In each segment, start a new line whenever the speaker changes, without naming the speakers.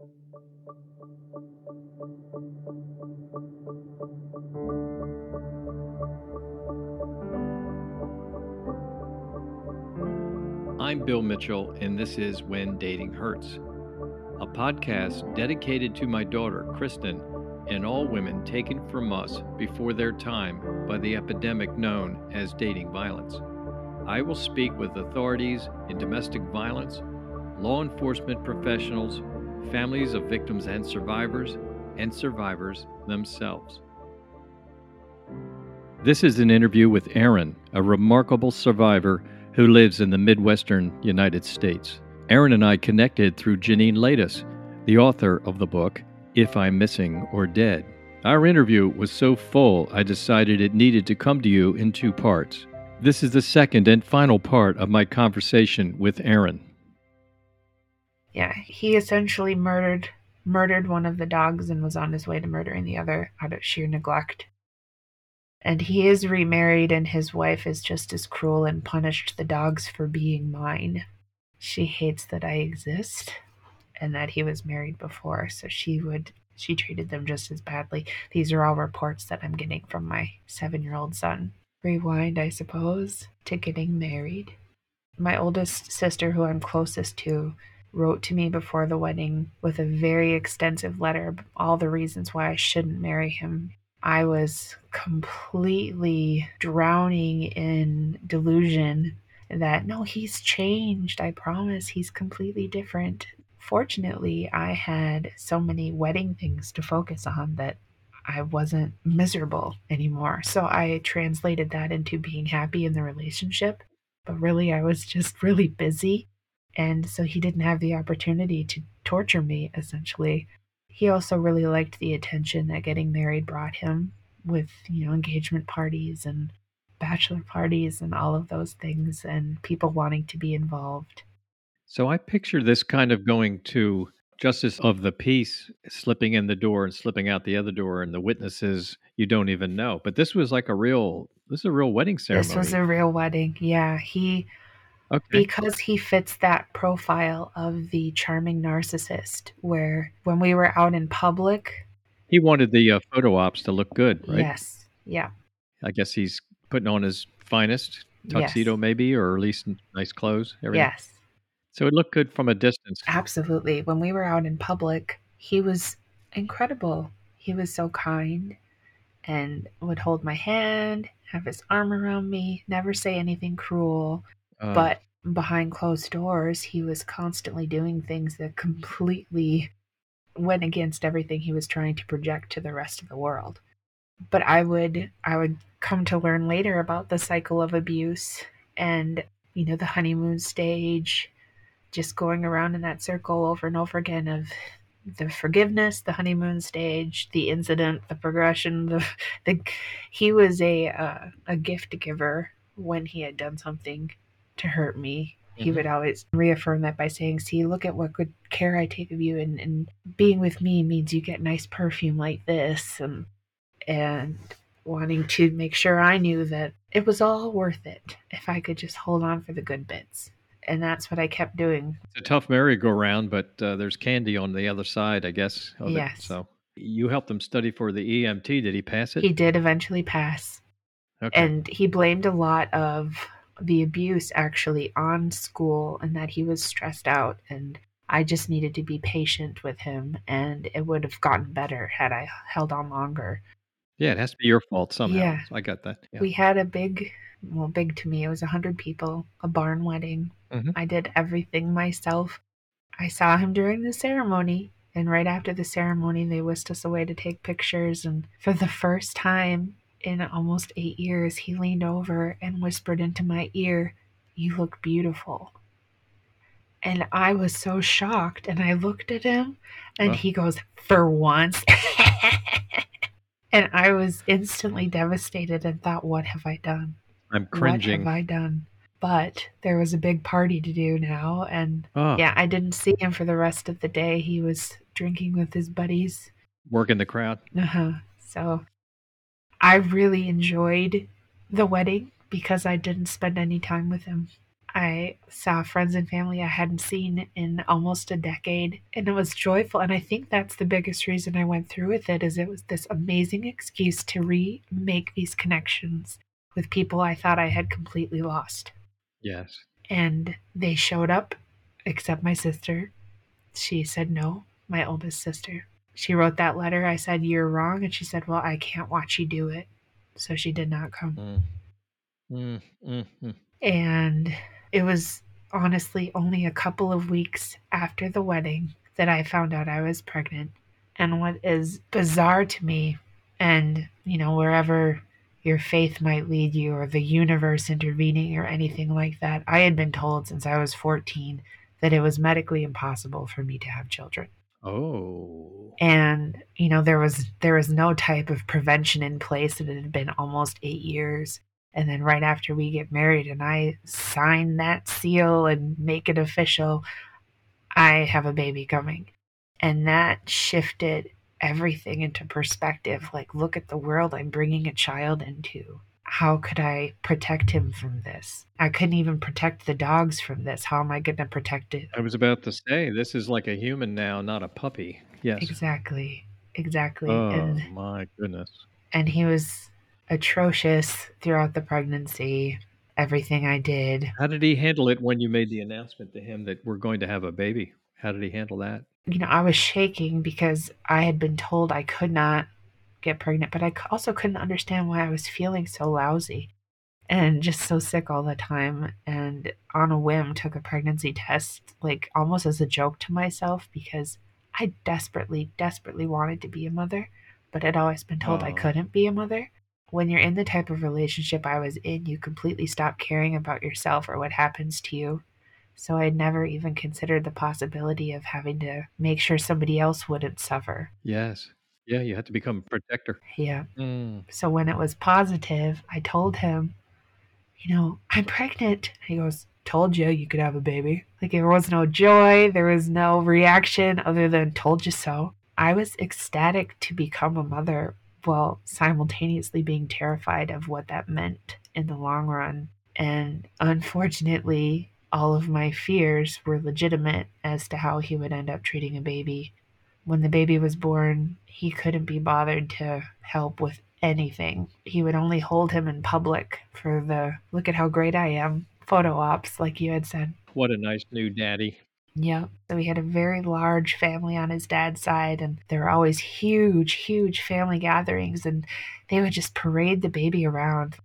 I'm Bill Mitchell, and this is When Dating Hurts, a podcast dedicated to my daughter, Kristen, and all women taken from us before their time by the epidemic known as dating violence. I will speak with authorities in domestic violence, law enforcement professionals, families of victims and survivors, and survivors themselves. This is an interview with Erin, a remarkable survivor who lives in the Midwestern United States. Erin and I connected through Janine Latus, the author of the book If I'm Missing or Dead. Our interview was so full, I decided it needed to come to you in two parts. This is the second and final part of my conversation with Erin.
Yeah, he essentially murdered murdered one of the dogs and was on his way to murdering the other out of sheer neglect. And he is remarried, and his wife is just as cruel and punished the dogs for being mine. She hates that I exist and that he was married before, so she would she treated them just as badly. These are all reports that I'm getting from my seven year old son. Rewind, I suppose, to getting married. My oldest sister, who I'm closest to, wrote to me before the wedding with a very extensive letter, all the reasons why I shouldn't marry him. I was completely drowning in delusion that no, he's changed. I promise he's completely different. Fortunately, I had so many wedding things to focus on that I wasn't miserable anymore. So I translated that into being happy in the relationship. But really, I was just really busy. And so he didn't have the opportunity to torture me, essentially. He also really liked the attention that getting married brought him with, you know, engagement parties and bachelor parties and all of those things and people wanting to be involved.
So I picture this kind of going to justice of the peace slipping in the door and slipping out the other door and the witnesses you don't even know. But this was like a real this is a real wedding ceremony.
This was a real wedding. Yeah, he Okay. Because he fits that profile of the charming narcissist, where when we were out in public,
he wanted the uh, photo ops to look good, right?
Yes. Yeah.
I guess he's putting on his finest tuxedo, yes. maybe, or at least nice clothes.
Everything. Yes.
So it looked good from a distance.
Absolutely. When we were out in public, he was incredible. He was so kind and would hold my hand, have his arm around me, never say anything cruel. Uh, but behind closed doors, he was constantly doing things that completely went against everything he was trying to project to the rest of the world. But I would I would come to learn later about the cycle of abuse and you know the honeymoon stage just going around in that circle over and over again of the forgiveness, the honeymoon stage, the incident, the progression. The, the he was a uh, a gift giver when he had done something to hurt me. Mm-hmm. He would always reaffirm that by saying, "See, look at what good care I take of you, and, and being with me means you get nice perfume like this." And and wanting to make sure I knew that it was all worth it if I could just hold on for the good bits. And that's what I kept doing.
It's a tough merry-go-round, but uh, there's candy on the other side, I guess.
yes.
It. So you helped him study for the EMT. Did he pass it?
He did eventually pass. Okay. And he blamed a lot of the abuse actually on school and that he was stressed out and I just needed to be patient with him and it would have gotten better had I held on longer.
Yeah, it has to be your fault somehow. Yeah. I got that.
Yeah. We had a big, well, big to me, it was a 100 people, a barn wedding. Mm-hmm. I did everything myself. I saw him during the ceremony, and right after the ceremony, they whisked us away to take pictures. And for the first time in almost eight years, he leaned over and whispered into my ear, You look beautiful. And I was so shocked, and I looked at him, and he goes, For once. And I was instantly devastated and thought, what have I done?
I'm cringing.
What have I done? But there was a big party to do now. And oh. yeah, I didn't see him for the rest of the day. He was drinking with his buddies,
working the crowd.
Uh huh. So I really enjoyed the wedding because I didn't spend any time with him. I saw friends and family I hadn't seen in almost a decade and it was joyful and I think that's the biggest reason I went through with it is it was this amazing excuse to remake these connections with people I thought I had completely lost.
Yes.
And they showed up except my sister. She said no, my oldest sister. She wrote that letter. I said, You're wrong. And she said, Well, I can't watch you do it. So she did not come.
Mm. Mm, mm, mm.
And it was honestly only a couple of weeks after the wedding that I found out I was pregnant. And what is bizarre to me, and you know, wherever your faith might lead you or the universe intervening or anything like that, I had been told since I was 14 that it was medically impossible for me to have children.
Oh.
And you know, there was there was no type of prevention in place it had been almost 8 years. And then right after we get married and I sign that seal and make it official, I have a baby coming. And that shifted everything into perspective. Like, look at the world I'm bringing a child into. How could I protect him from this? I couldn't even protect the dogs from this. How am I going to protect it?
I was about to say, this is like a human now, not a puppy. Yes.
Exactly. Exactly.
Oh,
and
my goodness.
and he was atrocious throughout the pregnancy. Everything I did.
How did he handle it when you made the announcement to him that we're going to have a baby? How did he handle that?
You know, I was shaking because I had been told I could not get pregnant, but I also couldn't understand why I was feeling so lousy and just so sick all the time. And on a whim, took a pregnancy test, like almost as a joke to myself because I desperately, desperately wanted to be a mother, but had always been told I
Oh.
couldn't be a mother. When you're in the type of relationship I was in, you completely stop caring about yourself or what happens to you. So I'd never even considered the possibility of having to make sure somebody else wouldn't suffer.
Yes. Yeah, you had to become a protector.
Yeah.
Mm.
So when it was positive, I told him, you know, I'm pregnant. He goes, Told you you could have a baby. Like there was no joy, there was no reaction other than told you so. I was ecstatic to become a mother while simultaneously being terrified of what that meant in the long run. And unfortunately, all of my fears were legitimate as to how he would end up treating a baby. When the baby was born, he couldn't be bothered to help with anything. He would only hold him in public for the look at how great I am photo ops, like you had said.
What a nice new daddy.
Yeah. So he had a very large family on his dad's side, and there were always huge, huge family gatherings, and they would just parade the baby around.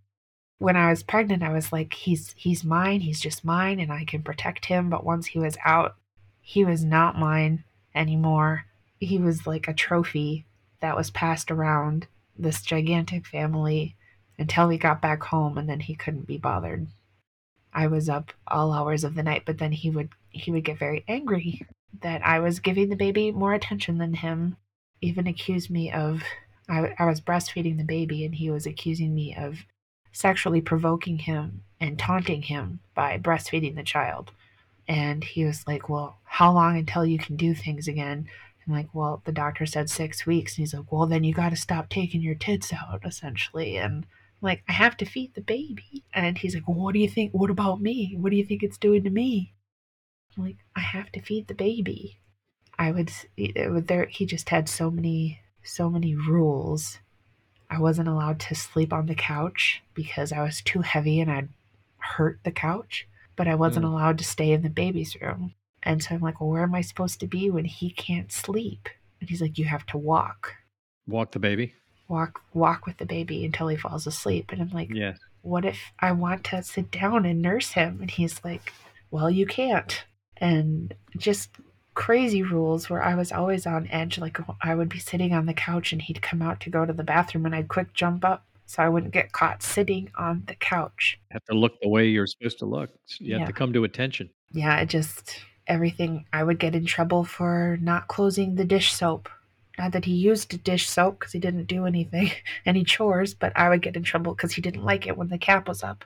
When I was pregnant, I was like, he's he's mine, he's just mine, and I can protect him. But once he was out, he was not mine anymore. He was like a trophy that was passed around this gigantic family until we got back home, and then he couldn't be bothered. I was up all hours of the night, but then he would he would get very angry that I was giving the baby more attention than him. Even accused me of I, I was breastfeeding the baby, and he was accusing me of sexually provoking him and taunting him by breastfeeding the child. And he was like, "Well, how long until you can do things again?" I'm like, "Well, the doctor said six weeks." And he's like, "Well, then you got to stop taking your tits out, essentially." And I'm like, I have to feed the baby. And he's like, well, what do you think? What about me? What do you think it's doing to me? I'm like, I have to feed the baby. I would, there, he just had so many, so many rules. I wasn't allowed to sleep on the couch because I was too heavy and I'd hurt the couch, but I wasn't
Mm.
allowed to stay in the baby's room. And so I'm like, well, where am I supposed to be when he can't sleep? And he's like, you have to walk,
Walk the baby.
walk, walk with the baby until he falls asleep. And I'm like,
Yes.
what if I want to sit down and nurse him? And he's like, well, you can't. And just crazy rules where I was always on edge. Like I would be sitting on the couch and he'd come out to go to the bathroom and I'd quick jump up so I wouldn't get caught sitting on the couch.
Have to look the way you're supposed to look. You have
Yeah.
to come to attention.
Yeah, it just everything. I would get in trouble for not closing the dish soap. Not that he used dish soap because he didn't do anything, any chores, but I would get in trouble because he didn't like it when the cap was up.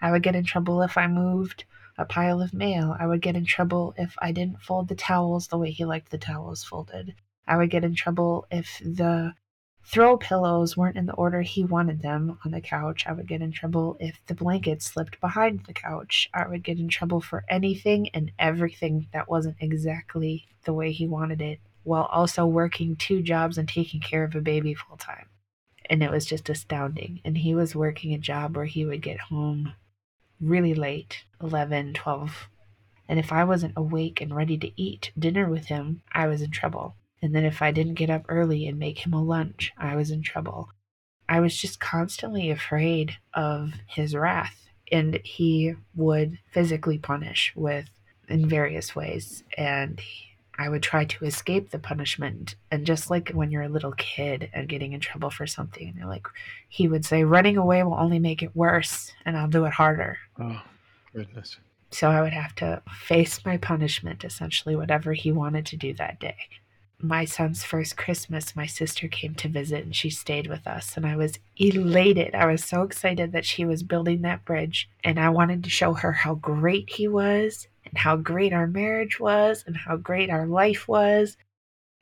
I would get in trouble if I moved a pile of mail. I would get in trouble if I didn't fold the towels the way he liked the towels folded. I would get in trouble if the throw pillows weren't in the order he wanted them on the couch. I would get in trouble if the blanket slipped behind the couch. I would get in trouble for anything and everything that wasn't exactly the way he wanted it, while also working two jobs and taking care of a baby full time. And it was just astounding. And he was working a job where he would get home really late 11, 12. And if I wasn't awake and ready to eat dinner with him, I was in trouble. And then if I didn't get up early and make him a lunch, I was in trouble. I was just constantly afraid of his wrath. And he would physically punish with in various ways. And I would try to escape the punishment. And just like when you're a little kid and getting in trouble for something, and like he would say, running away will only make it worse, and I'll do it harder.
Oh, goodness.
So I would have to face my punishment, essentially, whatever he wanted to do that day. My son's first Christmas, my sister came to visit and she stayed with us. And I was elated. I was so excited that she was building that bridge. And I wanted to show her how great he was and how great our marriage was and how great our life was.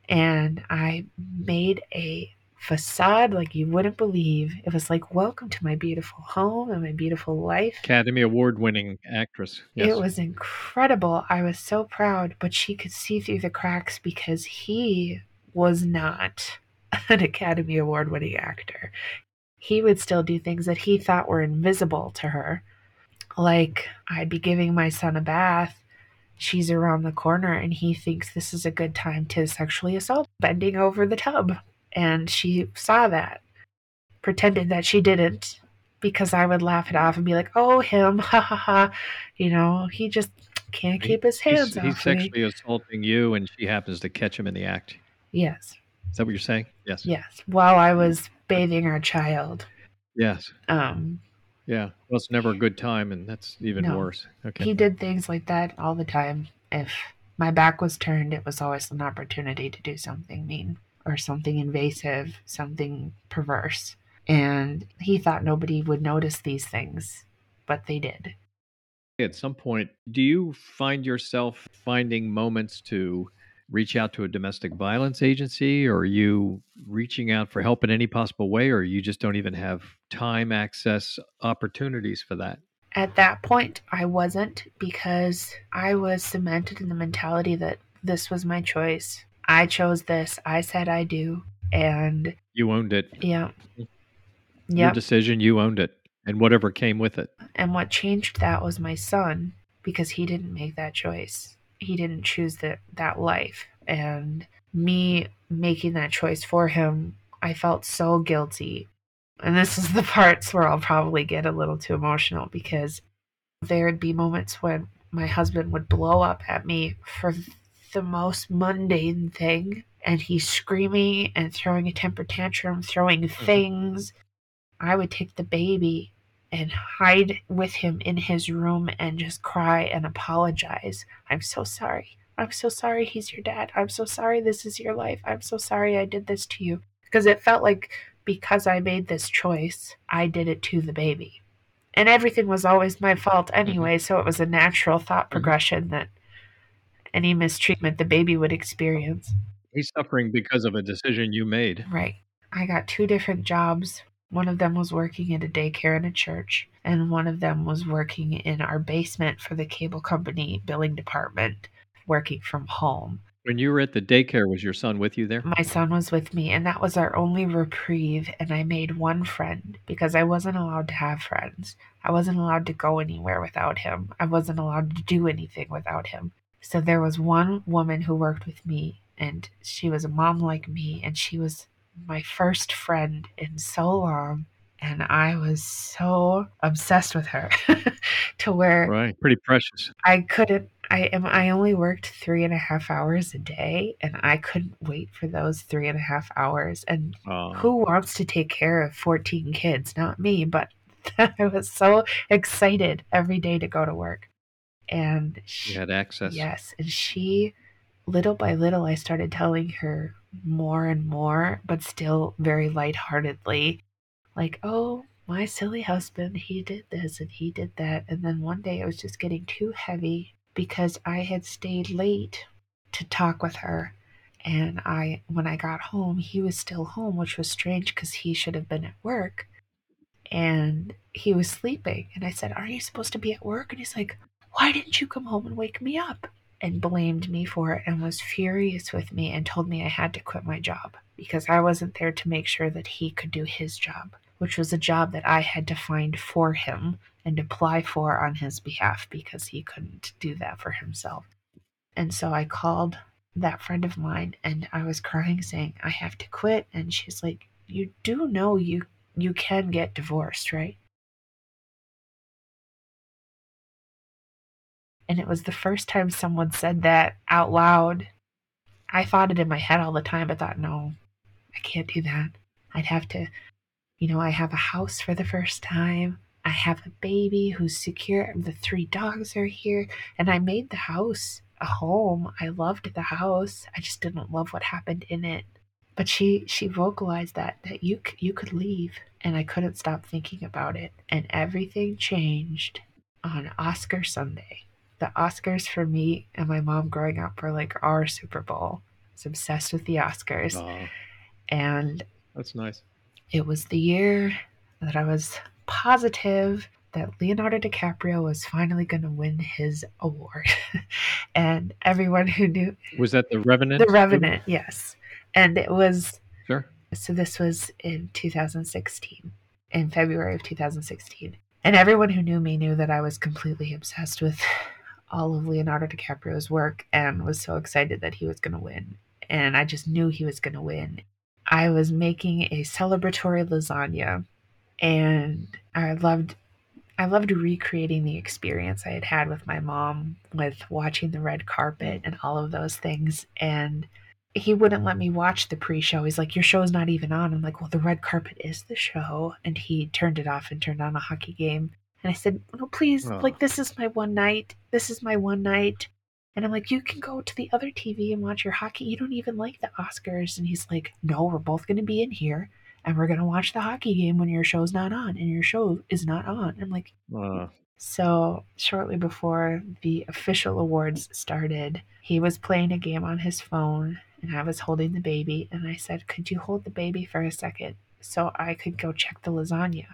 And I made a facade like you wouldn't believe. It was like, welcome to my beautiful home and my beautiful life.
Academy Award winning actress. Yes.
It was incredible. I was so proud, but she could see through the cracks because he was not an Academy Award winning actor. He would still do things that he thought were invisible to her. Like, I'd be giving my son a bath. She's around the corner, and he thinks this is a good time to sexually assault, bending over the tub and she saw that, pretended that she didn't, because I would laugh it off and be like, "Oh, him, ha ha ha," you know, he just can't keep his hands
he's,
off
He's
me.
sexually assaulting you, and she happens to catch him in the act.
Yes,
Is that what you're saying? Yes.
yes. While I was bathing our child,
Yes.
um,
Yeah. Well, it's never a good time, and that's even
No.
worse. Okay.
he did things like that all the time. If my back was turned, it was always an opportunity to do something mean or something invasive, something perverse. And he thought nobody would notice these things, but they did.
At some point, do you find yourself finding moments to reach out to a domestic violence agency, or are you reaching out for help in any possible way, or you just don't even have time, access, opportunities for that?
At that point, I wasn't because I was cemented in the mentality that this was my choice. I chose this. I said I do. And
You owned it.
yeah.
Your decision, you owned it, and whatever came with it.
And what changed that was my son because he didn't make that choice. He didn't choose that that life. And me making that choice for him, I felt so guilty. And this is the parts where I'll probably get a little too emotional because there'd be moments when my husband would blow up at me for the most mundane thing and he's screaming and throwing a temper tantrum, throwing mm-hmm. things. I would take the baby and hide with him in his room and just cry and apologize. I'm so sorry. I'm so sorry he's your dad. I'm so sorry this is your life. I'm so sorry I did this to you. Because it felt like because I made this choice, I did it to the baby. And everything was always my fault mm-hmm. anyway, so it was a natural thought mm-hmm. progression that any mistreatment the baby would experience.
He's suffering because of a decision you made.
Right. I got two different jobs. One of them was working at a daycare in a church, and one of them was working in our basement for the cable company billing department, working from home.
When you were at the daycare, was your son with you there?
My son was with me, and that was our only reprieve. And I made one friend because I wasn't allowed to have friends. I wasn't allowed to go anywhere without him. I wasn't allowed to do anything without him. So there was one woman who worked with me, and she was a mom like me, and she was my first friend in so long. And I was so obsessed with her to where
Right. Pretty precious.
I couldn't. I am. I only worked three and a half hours a day, and I couldn't wait for those three and a half hours. And
Uh,
who wants to take care of fourteen kids? Not me, but I was so excited every day to go to work. And she,
you had access.
yes, and she, little by little, I started telling her more and more, but still very lightheartedly, like, "Oh, my silly husband, he did this and he did that." And then one day it was just getting too heavy because I had stayed late to talk with her. And I, when I got home, he was still home, which was strange because he should have been at work. And he was sleeping. And I said, Are you supposed to be at work? And he's like, Why didn't you come home and wake me up? And blamed me for it and was furious with me and told me I had to quit my job because I wasn't there to make sure that he could do his job, which was a job that I had to find for him and apply for on his behalf because he couldn't do that for himself. And so I called that friend of mine and I was crying saying I have to quit and she's like you do know you you can get divorced, right? And it was the first time someone said that out loud. I thought it in my head all the time, but thought, no, I can't do that. I'd have to, you know, I have a house for the first time. I have a baby who's secure. The three dogs are here. And I made the house a home. I loved the house. I just didn't love what happened in it. But she she vocalized that that you you could leave, and I couldn't stop thinking about it. And everything changed on Oscar Sunday. The Oscars for me and my mom growing up were like our Super Bowl. I was obsessed with the Oscars,
Oh,
and
that's nice.
it was the year that I was positive that Leonardo DiCaprio was finally going to win his award. and everyone who knew
Was that the Revenant?
The Revenant, yes. And it was
Sure.
so this was in 2016, in February of 2016. And everyone who knew me knew that I was completely obsessed with all of Leonardo DiCaprio's work and was so excited that he was going to win. And I just knew he was going to win. I was making a celebratory lasagna and I loved I loved recreating the experience I had had with my mom with watching the red carpet and all of those things and he wouldn't let me watch the pre-show. He's like, "Your show's not even on." I'm like, "Well, the red carpet is the show." And he turned it off and turned on a hockey game. And I said, "No, please,
Oh.
like this is my one night. This is my one night." And I'm like, "You can go to the other TV and watch your hockey. You don't even like the Oscars." And he's like, "No, we're both going to be in here and we're going to watch the hockey game when your show's not on and your show is not on." I'm like,
Uh,
so, shortly before the official awards started, he was playing a game on his phone and I was holding the baby. And I said, Could you hold the baby for a second so I could go check the lasagna?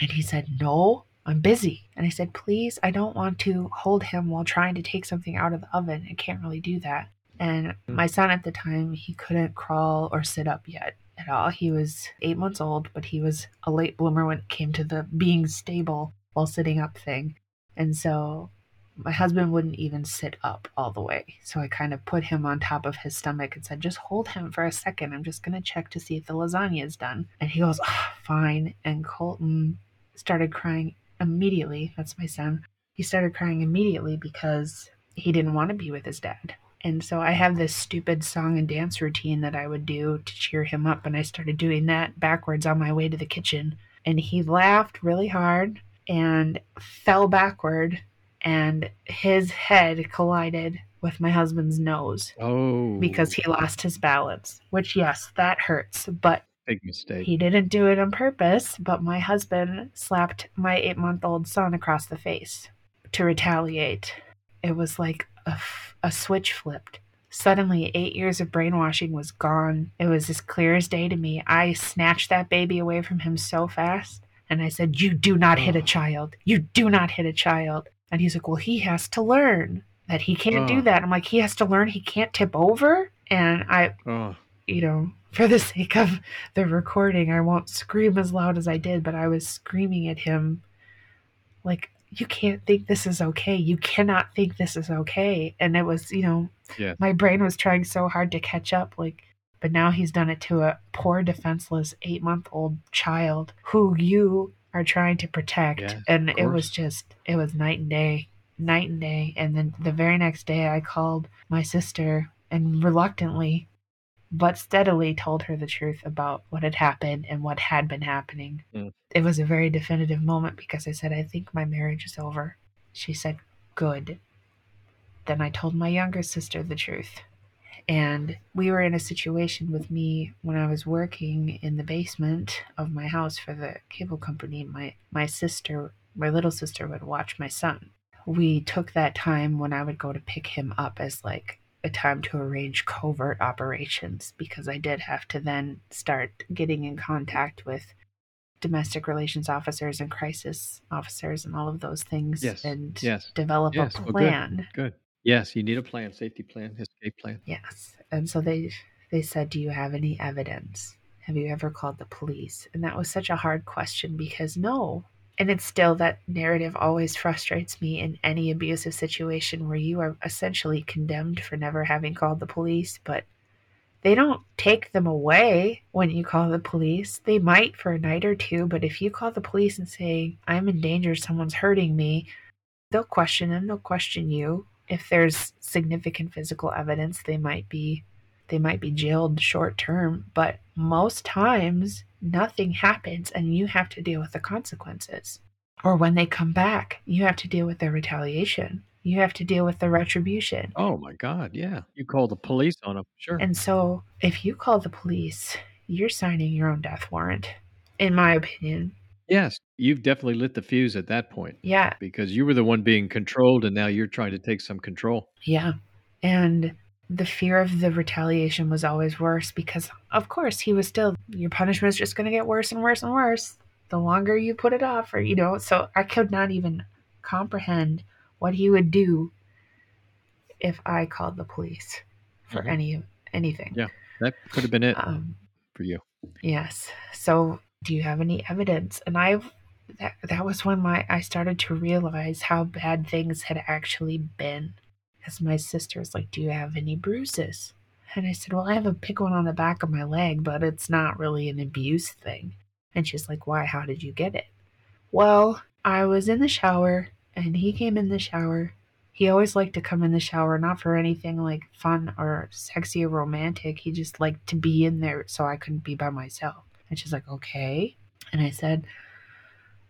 And he said, No, I'm busy. And I said, Please, I don't want to hold him while trying to take something out of the oven. I can't really do that. And
Hmm.
my son at the time, he couldn't crawl or sit up yet at all. He was eight months old, but he was a late bloomer when it came to the being stable while sitting up thing. And so my husband wouldn't even sit up all the way. So I kind of put him on top of his stomach and said, just hold him for a second. I'm just going to check to see if the lasagna is done. And he goes, oh, fine. And Colton started crying immediately. That's my son. He started crying immediately because he didn't want to be with his dad. And so I have this stupid song and dance routine that I would do to cheer him up. And I started doing that backwards on my way to the kitchen. And he laughed really hard and fell backward. And his head collided with my husband's nose
oh,
because he lost his balance, which, yes, that hurts. But
big mistake.
he didn't do it on purpose. But my husband slapped my eight month old son across the face to retaliate. It was like a, f- a switch flipped. Suddenly, eight years of brainwashing was gone. It was as clear as day to me. I snatched that baby away from him so fast. And I said, You do not hit a
Oh.
child. You do not hit a child. And he's like, Well, he has to learn that he can't do that. I'm like, He has to learn he can't tip over. And I, you know, for the sake of the recording, I won't scream as loud as I did, but I was screaming at him like, you can't think this is okay. You cannot think this is okay. And it was, you know,
Yeah.
my brain was trying so hard to catch up. Like, but now he's done it to a poor, defenseless eight month old child who you are trying to protect.
Yes,
and it was just, it was night and day, night and day. And then the very next day, I called my sister and reluctantly, but steadily told her the truth about what had happened and what had been happening.
Mm.
It was a very definitive moment because I said, I think my marriage is over. She said, Good. Then I told my younger sister the truth. And we were in a situation with me when I was working in the basement of my house for the cable company. My my sister, my little sister would watch my son. We took that time when I would go to pick him up as like a time to arrange covert operations because I did have to then start getting in contact with domestic relations officers and crisis officers and all of those things
Yes,
and
yes,
develop
yes.
a
Well, good.
plan.
Good. Yes, you need a plan, safety plan, escape plan.
Yes. And so they they said, "Do you have any evidence? Have you ever called the police?" And that was such a hard question because no. And it's still that narrative always frustrates me in any abusive situation where you are essentially condemned for never having called the police, but they don't take them away when you call the police. They might for a night or two, but if you call the police and say, I'm in danger, someone's hurting me, they'll question them, they'll question you. If there's significant physical evidence, they might be they might be jailed short term, but most times nothing happens and you have to deal with the consequences. Or when they come back, you have to deal with their retaliation. You have to deal with the retribution.
Oh my God, yeah. You call the police on them, sure.
And so, if you call the police, you're signing your own death warrant, in my opinion.
yes, you've definitely lit the fuse at that point
Yeah,
because you were the one being controlled, and now you're trying to take some control.
yeah. And the fear of the retaliation was always worse because, of course, he was still, your punishment is just going to get worse and worse and worse the longer you put it off, or, you know. So, I could not even comprehend what he would do if I called the police for
Mhm.
any anything.
Yeah. That could have been it
Um,
for you.
Yes. So, do you have any evidence? And I that that was when my I started to realize how bad things had actually been. As my sister was like, "Do you have any bruises?" And I said, "Well, I have a big one on the back of my leg, but it's not really an abuse thing." And she's like, "Why? How did you get it?" Well, I was in the shower and he came in the shower. He always liked to come in the shower, not for anything like fun or sexy or romantic. He just liked to be in there so I couldn't be by myself. And she's like, okay. And I said,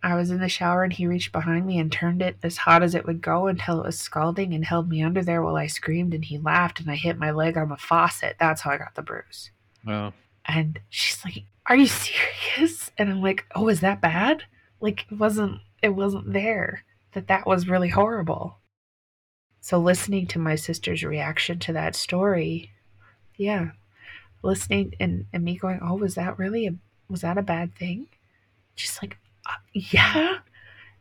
I was in the shower and he reached behind me and turned it as hot as it would go until it was scalding and held me under there while I screamed and he laughed and I hit my leg on the faucet. That's how I got the bruise.
Wow.
And she's like, "Are you serious?" And I'm like, "Oh, is that bad?" Like it wasn't it wasn't there. That that was really horrible. So listening to my sister's reaction to that story, yeah, listening and and me going, "Oh, was that really a was that a bad thing?" She's like, "Yeah."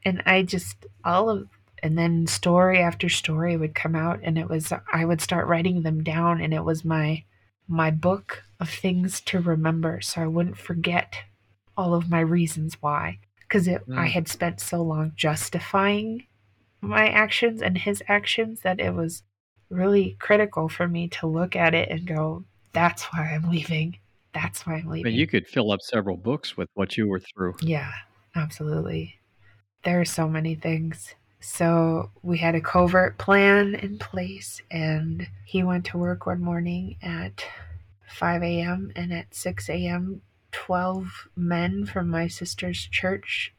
And I just all of and then story after story would come out and it was I would start writing them down and it was my my book of things to remember so I wouldn't forget all of my reasons why. Because I
Mm.
had spent so long justifying my actions and his actions that it was really critical for me to look at it and go, that's why I'm leaving. That's why I'm
I
leaving.
mean, you could fill up several books with what you were through.
Yeah, absolutely. There are so many things. So we had a covert plan in place, and he went to work one morning at 5 a.m. and at 6 a.m. 12 men from my sister's church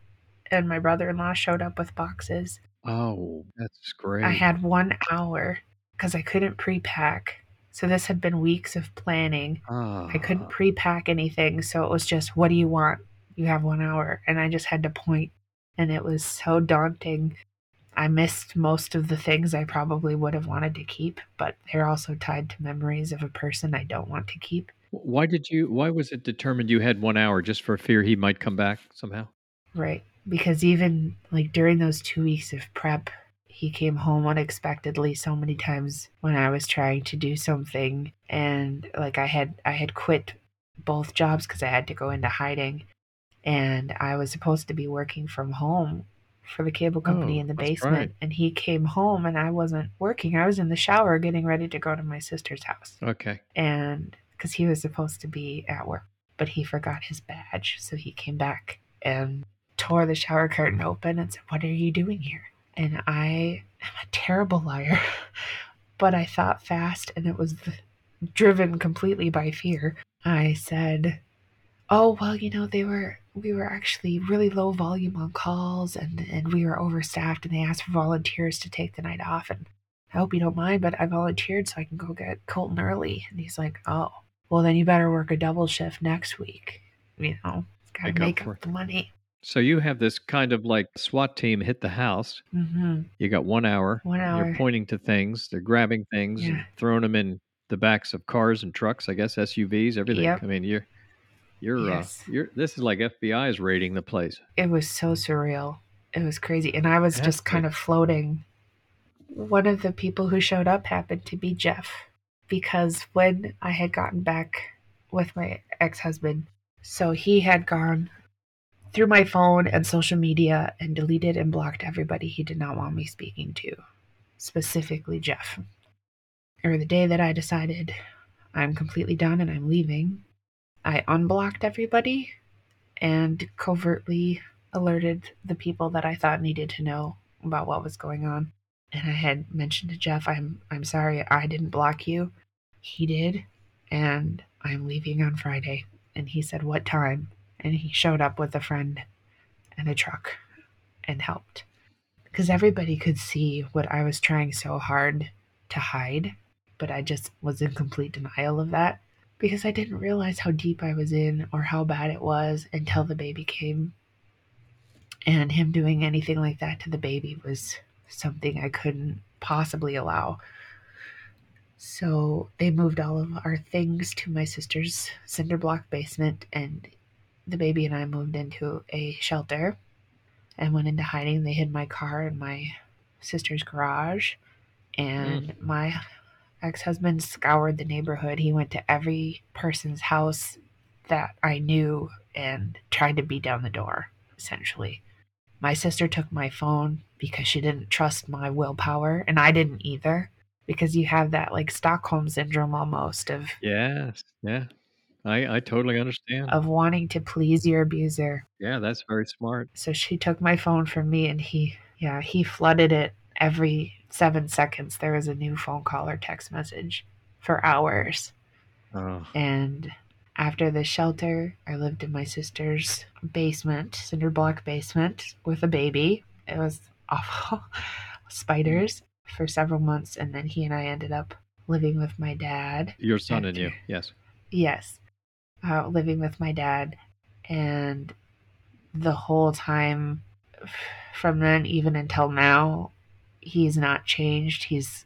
and my brother-in-law showed up with boxes.
Oh, that's great.
I had one hour because I couldn't pre-pack. So this had been weeks of planning.
Ah,
I couldn't pre-pack anything, so it was just, what do you want? You have one hour, and I just had to point, and it was so daunting. I missed most of the things I probably would have wanted to keep, but they're also tied to memories of a person I don't want to keep.
Why did you? Why was it determined you had one hour just for fear he might come back somehow?
Right. Because even like during those two weeks of prep, he came home unexpectedly so many times when I was trying to do something and like I had I had quit both jobs because I had to go into hiding and I was supposed to be working from home for the cable oh, company
Oh,
in the basement
right.
and he came home and I wasn't working. I was in the shower getting ready to go to my sister's house
Okay.
and because he was supposed to be at work, but he forgot his badge, so he came back and tore the shower curtain open and said, "What are you doing here?" And I am a terrible liar, but I thought fast, and it was driven completely by fear. I said, "Oh well, you know they were." We were actually really low volume on calls and, and we were overstaffed and they asked for volunteers to take the night off and I hope you don't mind, but I volunteered so I can go get Colton early. And he's like, Oh, well, then you better work a double shift next week. You know, gotta
Make
make up the money.
So you have this kind of like SWAT team hit the house.
hmm
You got one hour.
One hour.
You're pointing to things. They're grabbing things, and
Yeah.
throwing them in the backs of cars and trucks. I guess SUVs, everything.
Yep.
I mean, you're you're
Yes.
uh, you're. This is like FBI's raiding the place.
It was so surreal. It was crazy. And I was
Has
just kind of floating. One of the people who showed up happened to be Jeff because when I had gotten back with my ex husband, so he had gone through my phone and social media and deleted and blocked everybody he did not want me speaking to, specifically Jeff. Or the day that I decided I'm completely done and I'm leaving, I unblocked everybody and covertly alerted the people that I thought needed to know about what was going on. And I had mentioned to Jeff, I'm I'm sorry I didn't block you. He did, and I'm leaving on Friday. And he said, What time? And he showed up with a friend and a truck and helped. Because everybody could see what I was trying so hard to hide, but I just was in complete denial of that because I didn't realize how deep I was in or how bad it was until the baby came. And him doing anything like that to the baby was something I couldn't possibly allow. So they moved all of our things to my sister's cinder block basement, and the baby and I moved into a shelter and went into hiding. They hid my car in my sister's garage, and mm. my ex husband scoured the neighborhood. He went to every person's house that I knew and tried to beat down the door, essentially. My sister took my phone because she didn't trust my willpower, and I didn't either. Because you have that like Stockholm syndrome almost of
Yes. Yeah. I I totally understand.
of wanting to please your abuser.
yeah, that's very smart.
So she took my phone from me and he, yeah, he flooded it every seven seconds. There was a new phone call or text message for hours.
Oh,
And after the shelter, I lived in my sister's basement, cinder block basement, with a baby. It was awful. Spiders for several months. And then he and I ended up living with my dad.
your son and you. Yes.
Yes. Uh, living with my dad. And the whole time from then, even until now, he's not changed. He's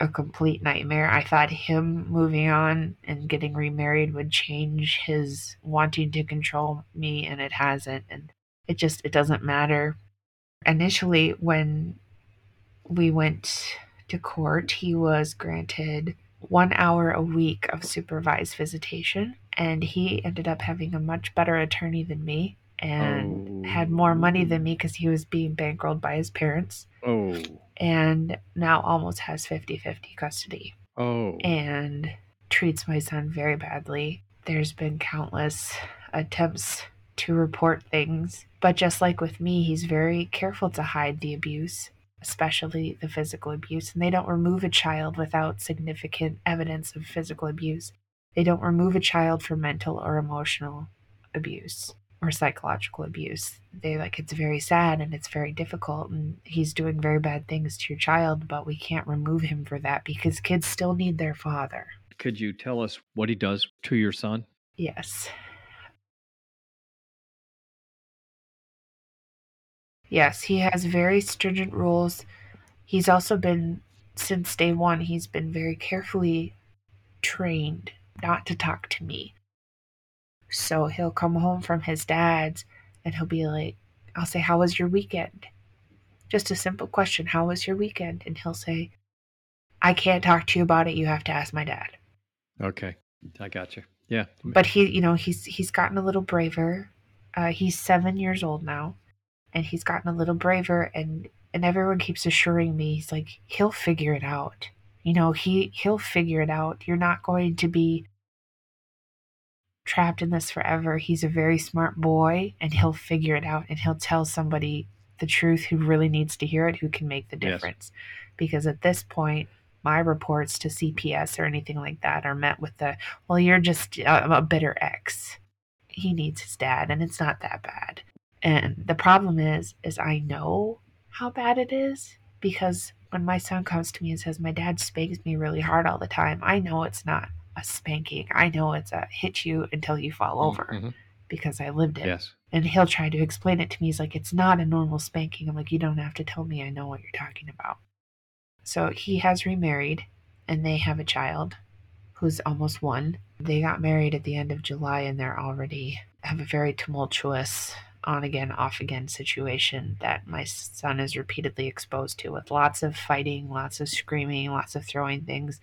a complete nightmare. I thought him moving on and getting remarried would change his wanting to control me, and it hasn't. And it just it doesn't matter. Initially, when we went to court, he was granted one hour a week of supervised visitation, and he ended up having a much better attorney than me and had more money than me because he was being bankrolled by his parents
Oh.
and now almost has 50 50 custody
Oh.
and treats my son very badly. There's been countless attempts to report things, but just like with me, he's very careful to hide the abuse, especially the physical abuse. And they don't remove a child without significant evidence of physical abuse. They don't remove a child for mental or emotional abuse or psychological abuse. They like it's very sad and it's very difficult and he's doing very bad things to your child, but we can't remove him for that because kids still need their father.
Could you tell us what he does to your son?
Yes. Yes, he has very stringent rules. He's also been, since day one, he's been very carefully trained not to talk to me. So he'll come home from his dad's and he'll be like, I'll say, How was your weekend? Just a simple question, How was your weekend? And he'll say, I can't talk to you about it. You have to ask my dad
Okay. I got you. Yeah.
but he you know he's he's gotten a little braver uh, he's seven years old now and he's gotten a little braver and and everyone keeps assuring me he's like he'll figure it out you know he he'll figure it out you're not going to be trapped in this forever. He's a very smart boy and he'll figure it out and he'll tell somebody the truth who really needs to hear it who can make the
Yes.
difference. Because at this point my reports to cps or anything like that are met with the well you're just uh, a, a bitter ex. He needs his dad and it's not that bad. And the problem is is i know how bad it is because when my son comes to me and says my dad spanks me really hard all the time i know it's not a spanking i know it's a hit you until you fall over
Mhm.
because i lived it
Yes.
And he'll try to explain it to me. He's like, it's not a normal spanking. I'm like, you don't have to tell me. I know what you're talking about. So he has remarried and they have a child who's almost one. They got married at the end of July and they're already have a very tumultuous on again, off again situation that my son is repeatedly exposed to with lots of fighting, lots of screaming, lots of throwing things.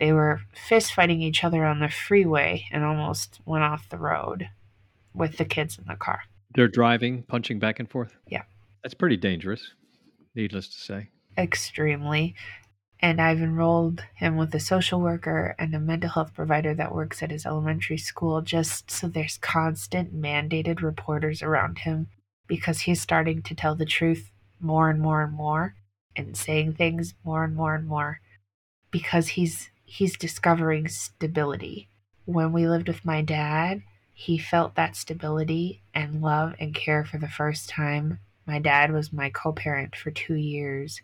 They were fist fighting each other on the freeway and almost went off the road with the kids in the car.
They're driving, punching back and forth?
Yeah.
That's pretty dangerous, needless to say.
Extremely. And I've enrolled him with a social worker and a mental health provider that works at his elementary school just so there's constant mandated reporters around him because he's starting to tell the truth more and more and more and saying things more and more and more because he's he's discovering stability. When we lived with my dad, he felt that stability and love and care for the first time. My dad was my co parent for two years,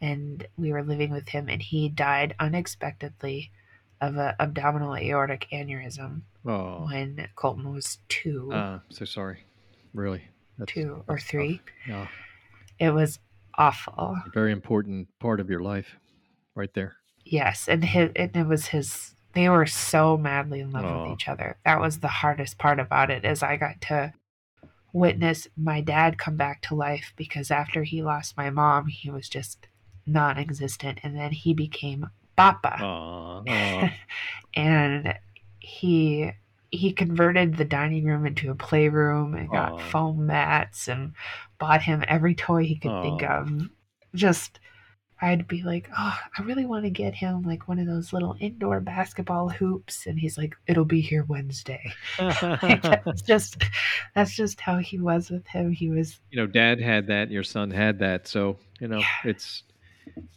and we were living with him, and he died unexpectedly of an abdominal aortic aneurysm
Oh,
when Colton was two,
uh, so sorry. Really. That's,
two or
tough.
three.
Yeah,
It was awful.
a very important part of your life, right there.
Yes, and his, and it was his. They were so madly in love with each other. That was the hardest part about it. Is I got to witness my dad come back to life because after he lost my mom, he was just non-existent, and then he became Papa,
aw.
and he he converted the dining room into a playroom and got foam mats and bought him every toy he could think of. Just I'd be like, oh, I really want to get him like one of those little indoor basketball hoops, and he's like, it'll be here Wednesday. Like, that's just that's just how he was with him. He was
you know, dad had that, your son had that, so you know,
Yeah.
it's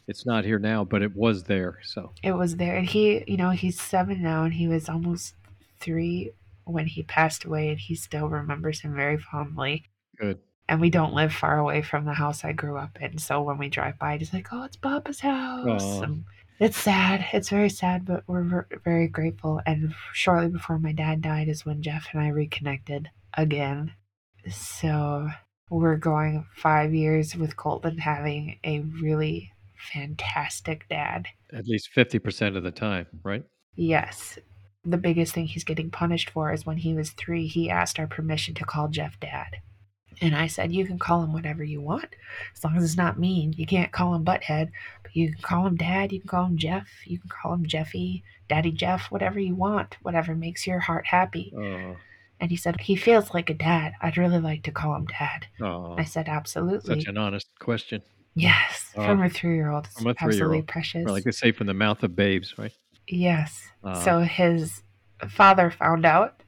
it's not here now, but it was there. So
it was there, and he, you know, he's seven now, and he was almost three when he passed away, and he still remembers him very fondly.
good.
And we don't live far away from the house I grew up in, so when we drive by, he's like, "Oh, it's Papa's house." Um, it's sad. It's very sad, but we're very grateful. And shortly before my dad died is when Jeff and I reconnected again. So we're going five years with Colton having a really fantastic dad.
At least fifty percent of the time, right?
Yes. The biggest thing he's getting punished for is when he was three, he asked our permission to call Jeff dad. And I said, You can call him whatever you want, as long as it's not mean. You can't call him butthead, but you can call him dad, you can call him Jeff, you can call him Jeffy, Daddy Jeff, whatever you want, whatever makes your heart happy.
Oh,
And he said, He feels like a dad. I'd really like to call him dad. I said, Absolutely.
such an honest question.
yes.
Oh.
From a three year old.
From a
absolutely
three-year-old.
precious.
Or like they say, from the mouth of babes, right?
Yes.
Uh,
so his father found out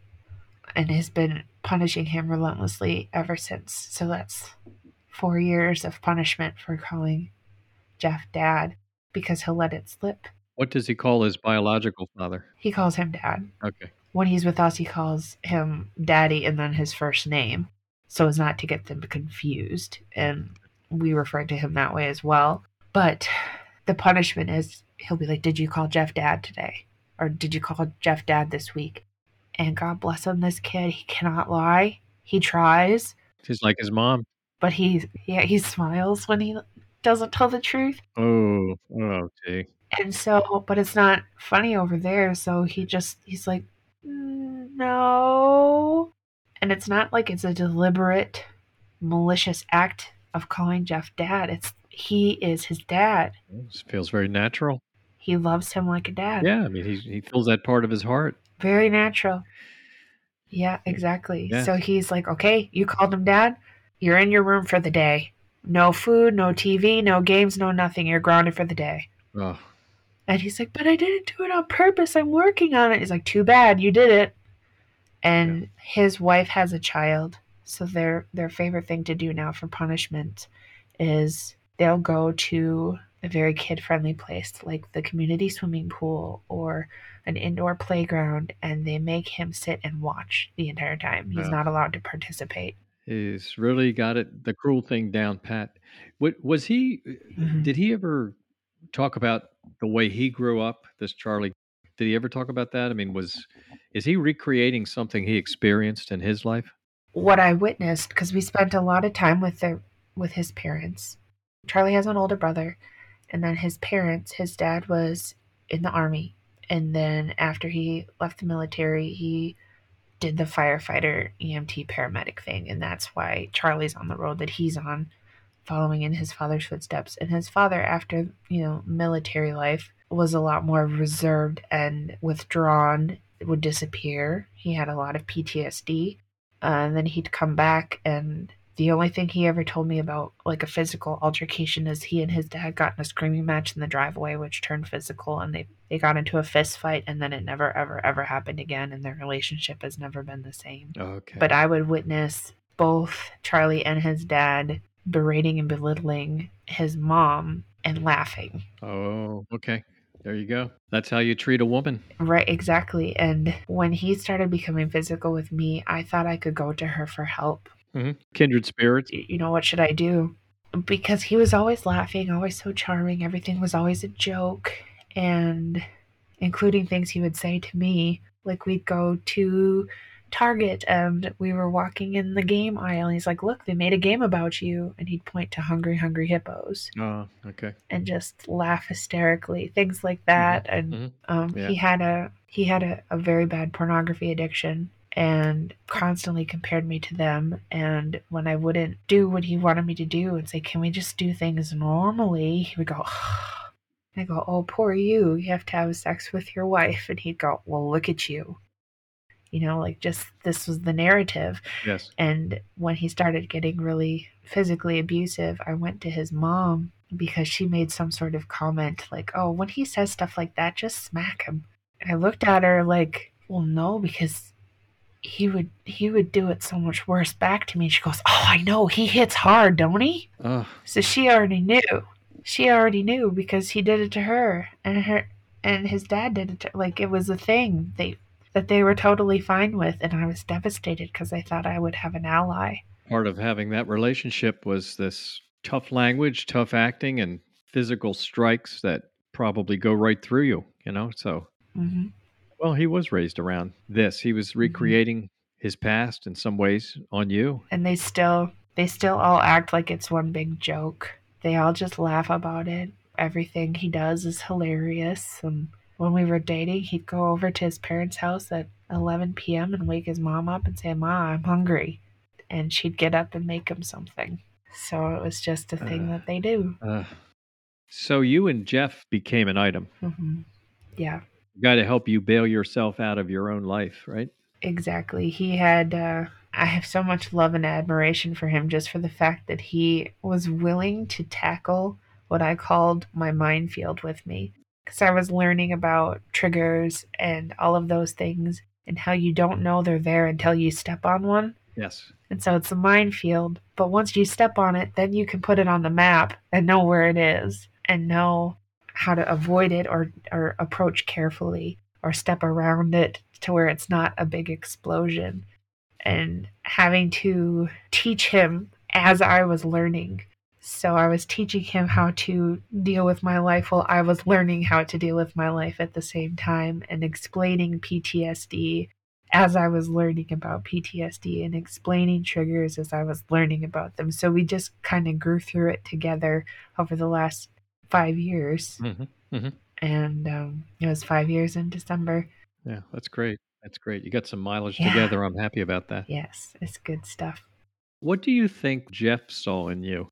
and has been punishing him relentlessly ever since. So that's four years of punishment for calling Jeff dad because he'll let it slip.
what does he call his biological father?
He calls him dad.
Okay.
When he's with us, he calls him daddy and then his first name so as not to get them confused. And we refer to him that way as well. But the punishment is he'll be like, Did you call Jeff dad today? Or did you call Jeff dad this week? And God bless him, this kid, he cannot lie. He tries,
He's like his mom.
but he yeah, he smiles when he doesn't tell the truth.
Oh, oh, gee.
And so, but it's not funny over there. So he just, he's like, "Mm, no. And it's not like it's a deliberate, malicious act of calling Jeff dad. It's, he is his dad.
This feels very natural.
He loves him like a dad.
Yeah, I mean, he he feels that part of his heart.
Very natural. Yeah, exactly.
Yeah.
So he's like, okay, you called him dad. You're in your room for the day. No food, no TV, no games, no nothing. You're grounded for the day.
Oh,
And he's like, but I didn't do it on purpose. I'm working on it. He's like, too bad you did it. And his wife has a child. So their their favorite thing to do now for punishment is they'll go to a very kid friendly place like the community swimming pool or an indoor playground and they make him sit and watch the entire time. He's
Yeah.
not allowed to participate.
he's really got it the cruel thing down pat. What was he?
Mhm.
Did he ever talk about the way he grew up? This Charlie. Did he ever talk about that? I mean, was is he recreating something he experienced in his life?
what I witnessed because we spent a lot of time with their with his parents. Charlie has an older brother, and then his parents. His dad was in the army, and then after he left the military, he did the firefighter EMT paramedic thing, and that's why Charlie's on the road that he's on, following in his father's footsteps. And his father, after you know military life, was a lot more reserved and withdrawn. Would disappear. He had a lot of PTSD, uh, and then he'd come back and the only thing he ever told me about like a physical altercation is he and his dad got in a screaming match in the driveway which turned physical and they they got into a fist fight and then it never ever ever happened again and their relationship has never been the same
Okay.
but i would witness both charlie and his dad berating and belittling his mom and laughing
oh, okay. There you go. That's how you treat a woman.
Right, exactly. And when he started becoming physical with me, I thought I could go to her for help.
Hmm Kindred spirits.
You know, what should I do? Because he was always laughing, always so charming. Everything was always a joke. And including things he would say to me, like we'd go to Target and we were walking in the game aisle. And he's like, Look, they made a game about you. And he'd point to Hungry, Hungry Hippos
Oh, okay.
and just laugh hysterically things like that and
mhm.
um,
Yeah.
he had a he had a, a very bad pornography addiction and constantly compared me to them. And when i wouldn't do what he wanted me to do and say can we just do things normally? he would go i go oh poor you. You have to have sex with your wife. And he'd go well look at you. You know like just this was the narrative.
Yes.
and when he started getting really physically abusive, I went to his mom because she made some sort of comment like, oh, when he says stuff like that, just smack him. And I looked at her like, well, no, because he would he would do it so much worse back to me. She goes, oh, I know he hits hard, don't he?
Oh,
So she already knew. She already knew because he did it to her, and her and his dad did it. To, like it was a thing they that they were totally fine with, and I was devastated because I thought I would have an ally.
part of having that relationship was this tough language, tough acting, and physical strikes that probably go right through you, you know? So,
hmm
well, he was raised around this. He was recreating his past in some ways on you.
And they still they still all act like it's one big joke. They all just laugh about it. Everything he does is hilarious. And when we were dating, he'd go over to his parents' house at 11 p.m. and wake his mom up and say, "Ma, I'm hungry," and she'd get up and make him something. So it was just a thing
Uh.
that they do.
Uh, so you and Jeff became an item.
hmm Yeah.
Got to help you bail yourself out of your own life, right?
Exactly. He had, uh, I have so much love and admiration for him just for the fact that he was willing to tackle what I called my minefield with me. Because I was learning about triggers and all of those things and how you don't know they're there until you step on one.
Yes.
And so it's a minefield. But once you step on it, then you can put it on the map and know where it is and know how to avoid it or, or approach carefully or step around it to where it's not a big explosion. And having to teach him as I was learning. So I was teaching him how to deal with my life while I was learning how to deal with my life at the same time and explaining PTSD as I was learning about PTSD and explaining triggers as I was learning about them. So we just kind of grew through it together over the last five years.
hmm
And um, it was five years in December.
Yeah, that's great. That's great. You got some mileage
Yeah.
together. I'm happy about that.
Yes, it's good stuff.
What do you think Jeff saw in you?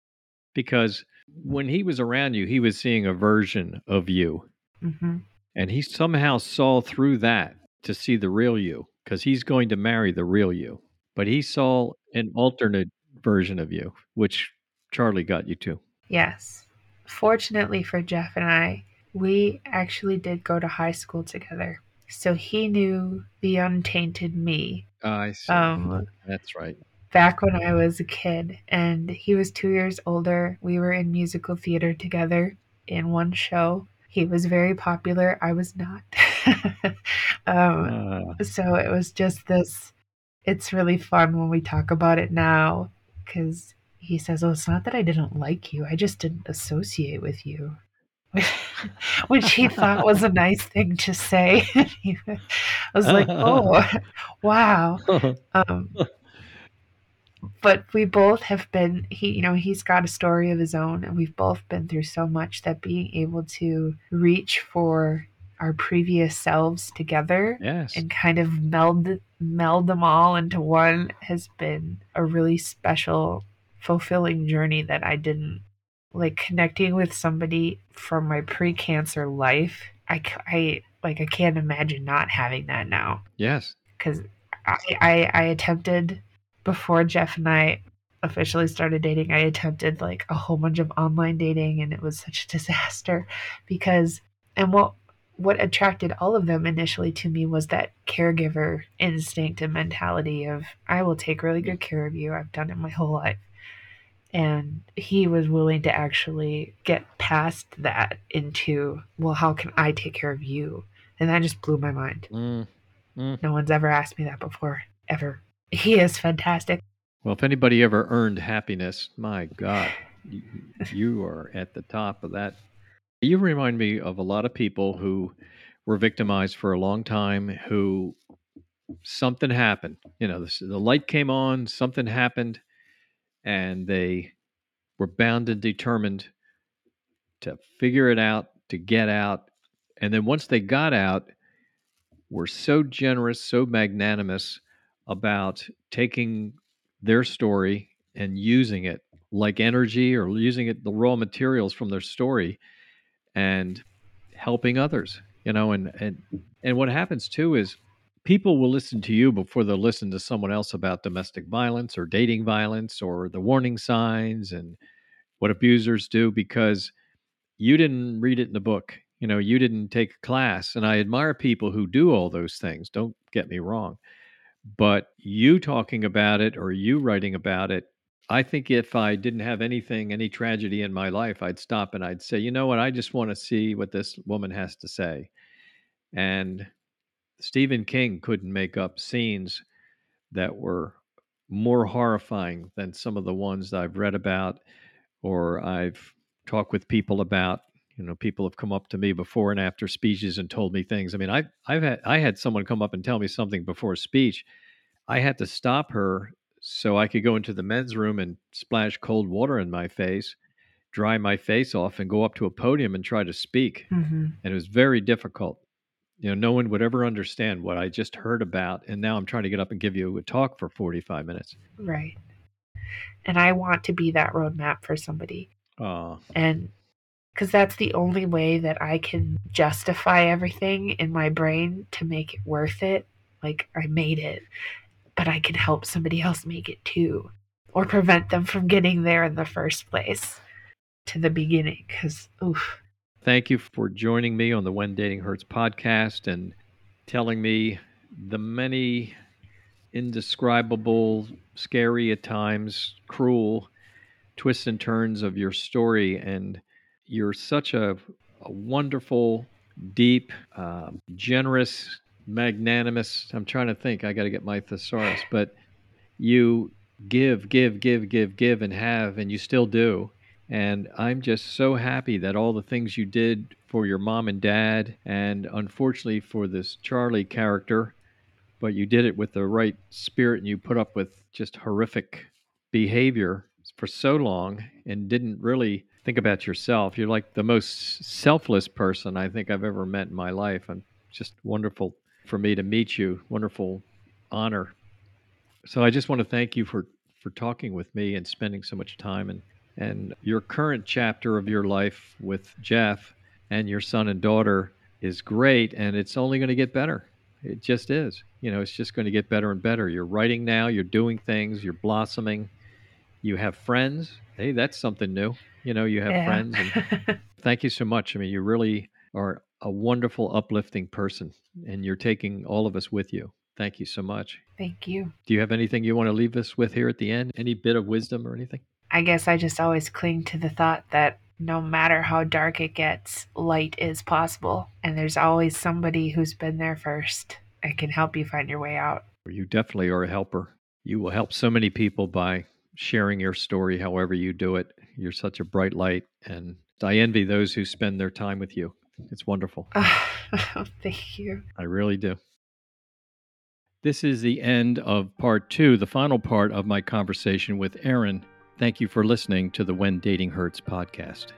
Because when he was around you, he was seeing a version of you,
hmm
and he somehow saw through that to see the real you because he's going to marry the real you. But he saw an alternate version of you, which Charlie got you to.
Yes. Fortunately for Jeff and I, we actually did go to high school together. So he knew the untainted me.
I see.
Um,
That's right.
back when I was a kid, and he was two years older. We were in musical theater together in one show. He was very popular. I was not. um,
Uh,
so it was just this. It's really fun when we talk about it now because he says, "Oh, it's not that I didn't like you. I just didn't associate with you." Which he thought was a nice thing to say. I was like, "Oh, wow." Um, but we both have been he you know he's got a story of his own and we've both been through so much that being able to reach for our previous selves together
Yes.
and kind of meld meld them all into one has been a really special fulfilling journey that I didn't like connecting with somebody from my pre-cancer life I, I like I can't imagine not having that now
yes.
because I, I I attempted before Jeff and I officially started dating. I attempted like a whole bunch of online dating, and it was such a disaster because and what what attracted all of them initially to me was that caregiver instinct and mentality of I will take really good care of you. I've done it my whole life. And he was willing to actually get past that into, well, how can I take care of you? And that just blew my mind.
Mm.
No one's ever asked me that before, ever. He is fantastic.
Well, if anybody ever earned happiness, my God, you, you are at the top of that. You remind me of a lot of people who were victimized for a long time, who something happened. You know, the, the light came on, something happened, and they were bound and determined to figure it out, to get out. And then once they got out, were so generous, so magnanimous about taking their story and using it like energy or using it the raw materials from their story and helping others you know and and and what happens too is people will listen to you before they'll listen to someone else about domestic violence or dating violence or the warning signs and what abusers do because you didn't read it in the book you know you didn't take a class and i admire people who do all those things don't get me wrong but you talking about it or you writing about it i think if i didn't have anything any tragedy in my life i'd stop and i'd say you know what? I just want to see what this woman has to say. And stephen king couldn't make up scenes that were more horrifying than some of the ones that i've read about or i've talked with people about. You know people have come up to me before and after speeches and told me things. I mean i've i've had i had someone come up and tell me something before a speech. I had to stop her so i could go into the men's room and splash cold water in my face dry my face off and go up to a podium and try to speak.
Mm-hmm.
and it was very difficult you know no one would ever understand what i just heard about and now i'm trying to get up and give you a talk for 45 minutes
Right. And I want to be that roadmap for somebody.
uh,
And because that's the only way that I can justify everything in my brain to make it worth it. Like, I made it, but I can help somebody else make it too, or prevent them from getting there in the first place to the beginning. Because, oof.
Thank you for joining me on the When Dating Hurts podcast and telling me the many indescribable, scary at times, cruel twists and turns of your story. And you're such a, a wonderful, deep, uh, generous, magnanimous. I'm trying to think, I got to get my thesaurus, but you give, give, give, give, give, and have, and you still do. And I'm just so happy that all the things you did for your mom and dad, and unfortunately for this Charlie character, but you did it with the right spirit and you put up with just horrific behavior for so long and didn't really think about yourself. You're like the most selfless person I think I've ever met in my life. And just wonderful for me to meet you. Wonderful honor. So I just want to thank you for for talking with me and spending so much time and and your current chapter of your life with Jeff and your son and daughter is great and it's only going to get better. It just is. You know, it's just going to get better and better. You're writing now, you're doing things, you're blossoming. You have friends. Hey, that's something new. You know, you have
Yeah.
friends and thank you so much. I mean, you really are a wonderful, uplifting person, and you're taking all of us with you. Thank you so much.
Thank you.
Do you have anything you want to leave us with here at the end? Any bit of wisdom or anything?
I guess I just always cling to the thought that no matter how dark it gets, light is possible. And there's always somebody who's been there first and can help you find your way out.
You definitely are a helper. You will help so many people by sharing your story, however you do it. You're such a bright light, and I envy those who spend their time with you. It's wonderful.
Oh, Thank you.
I really do. This is the end of part two, the final part of my conversation with Erin. Thank you for listening to the When Dating Hurts podcast.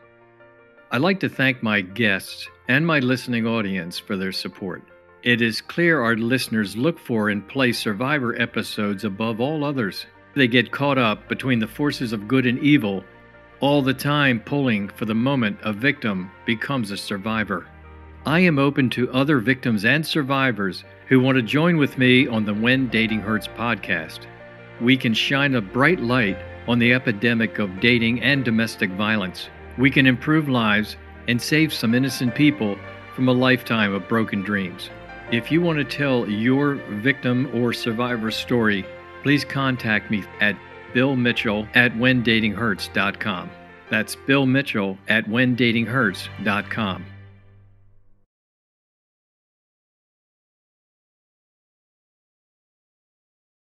I'd like to thank my guests and my listening audience for their support. It is clear our listeners look for and place survivor episodes above all others. They get caught up between the forces of good and evil, all the time pulling for the moment a victim becomes a survivor. I am open to other victims and survivors who want to join with me on the When Dating Hurts podcast. We can shine a bright light on the epidemic of dating and domestic violence. We can improve lives and save some innocent people from a lifetime of broken dreams. If you want to tell your victim or survivor story, please contact me at Bill Mitchell at WhenDatingHurts.com. That's Bill Mitchell at WhenDatingHurts.com.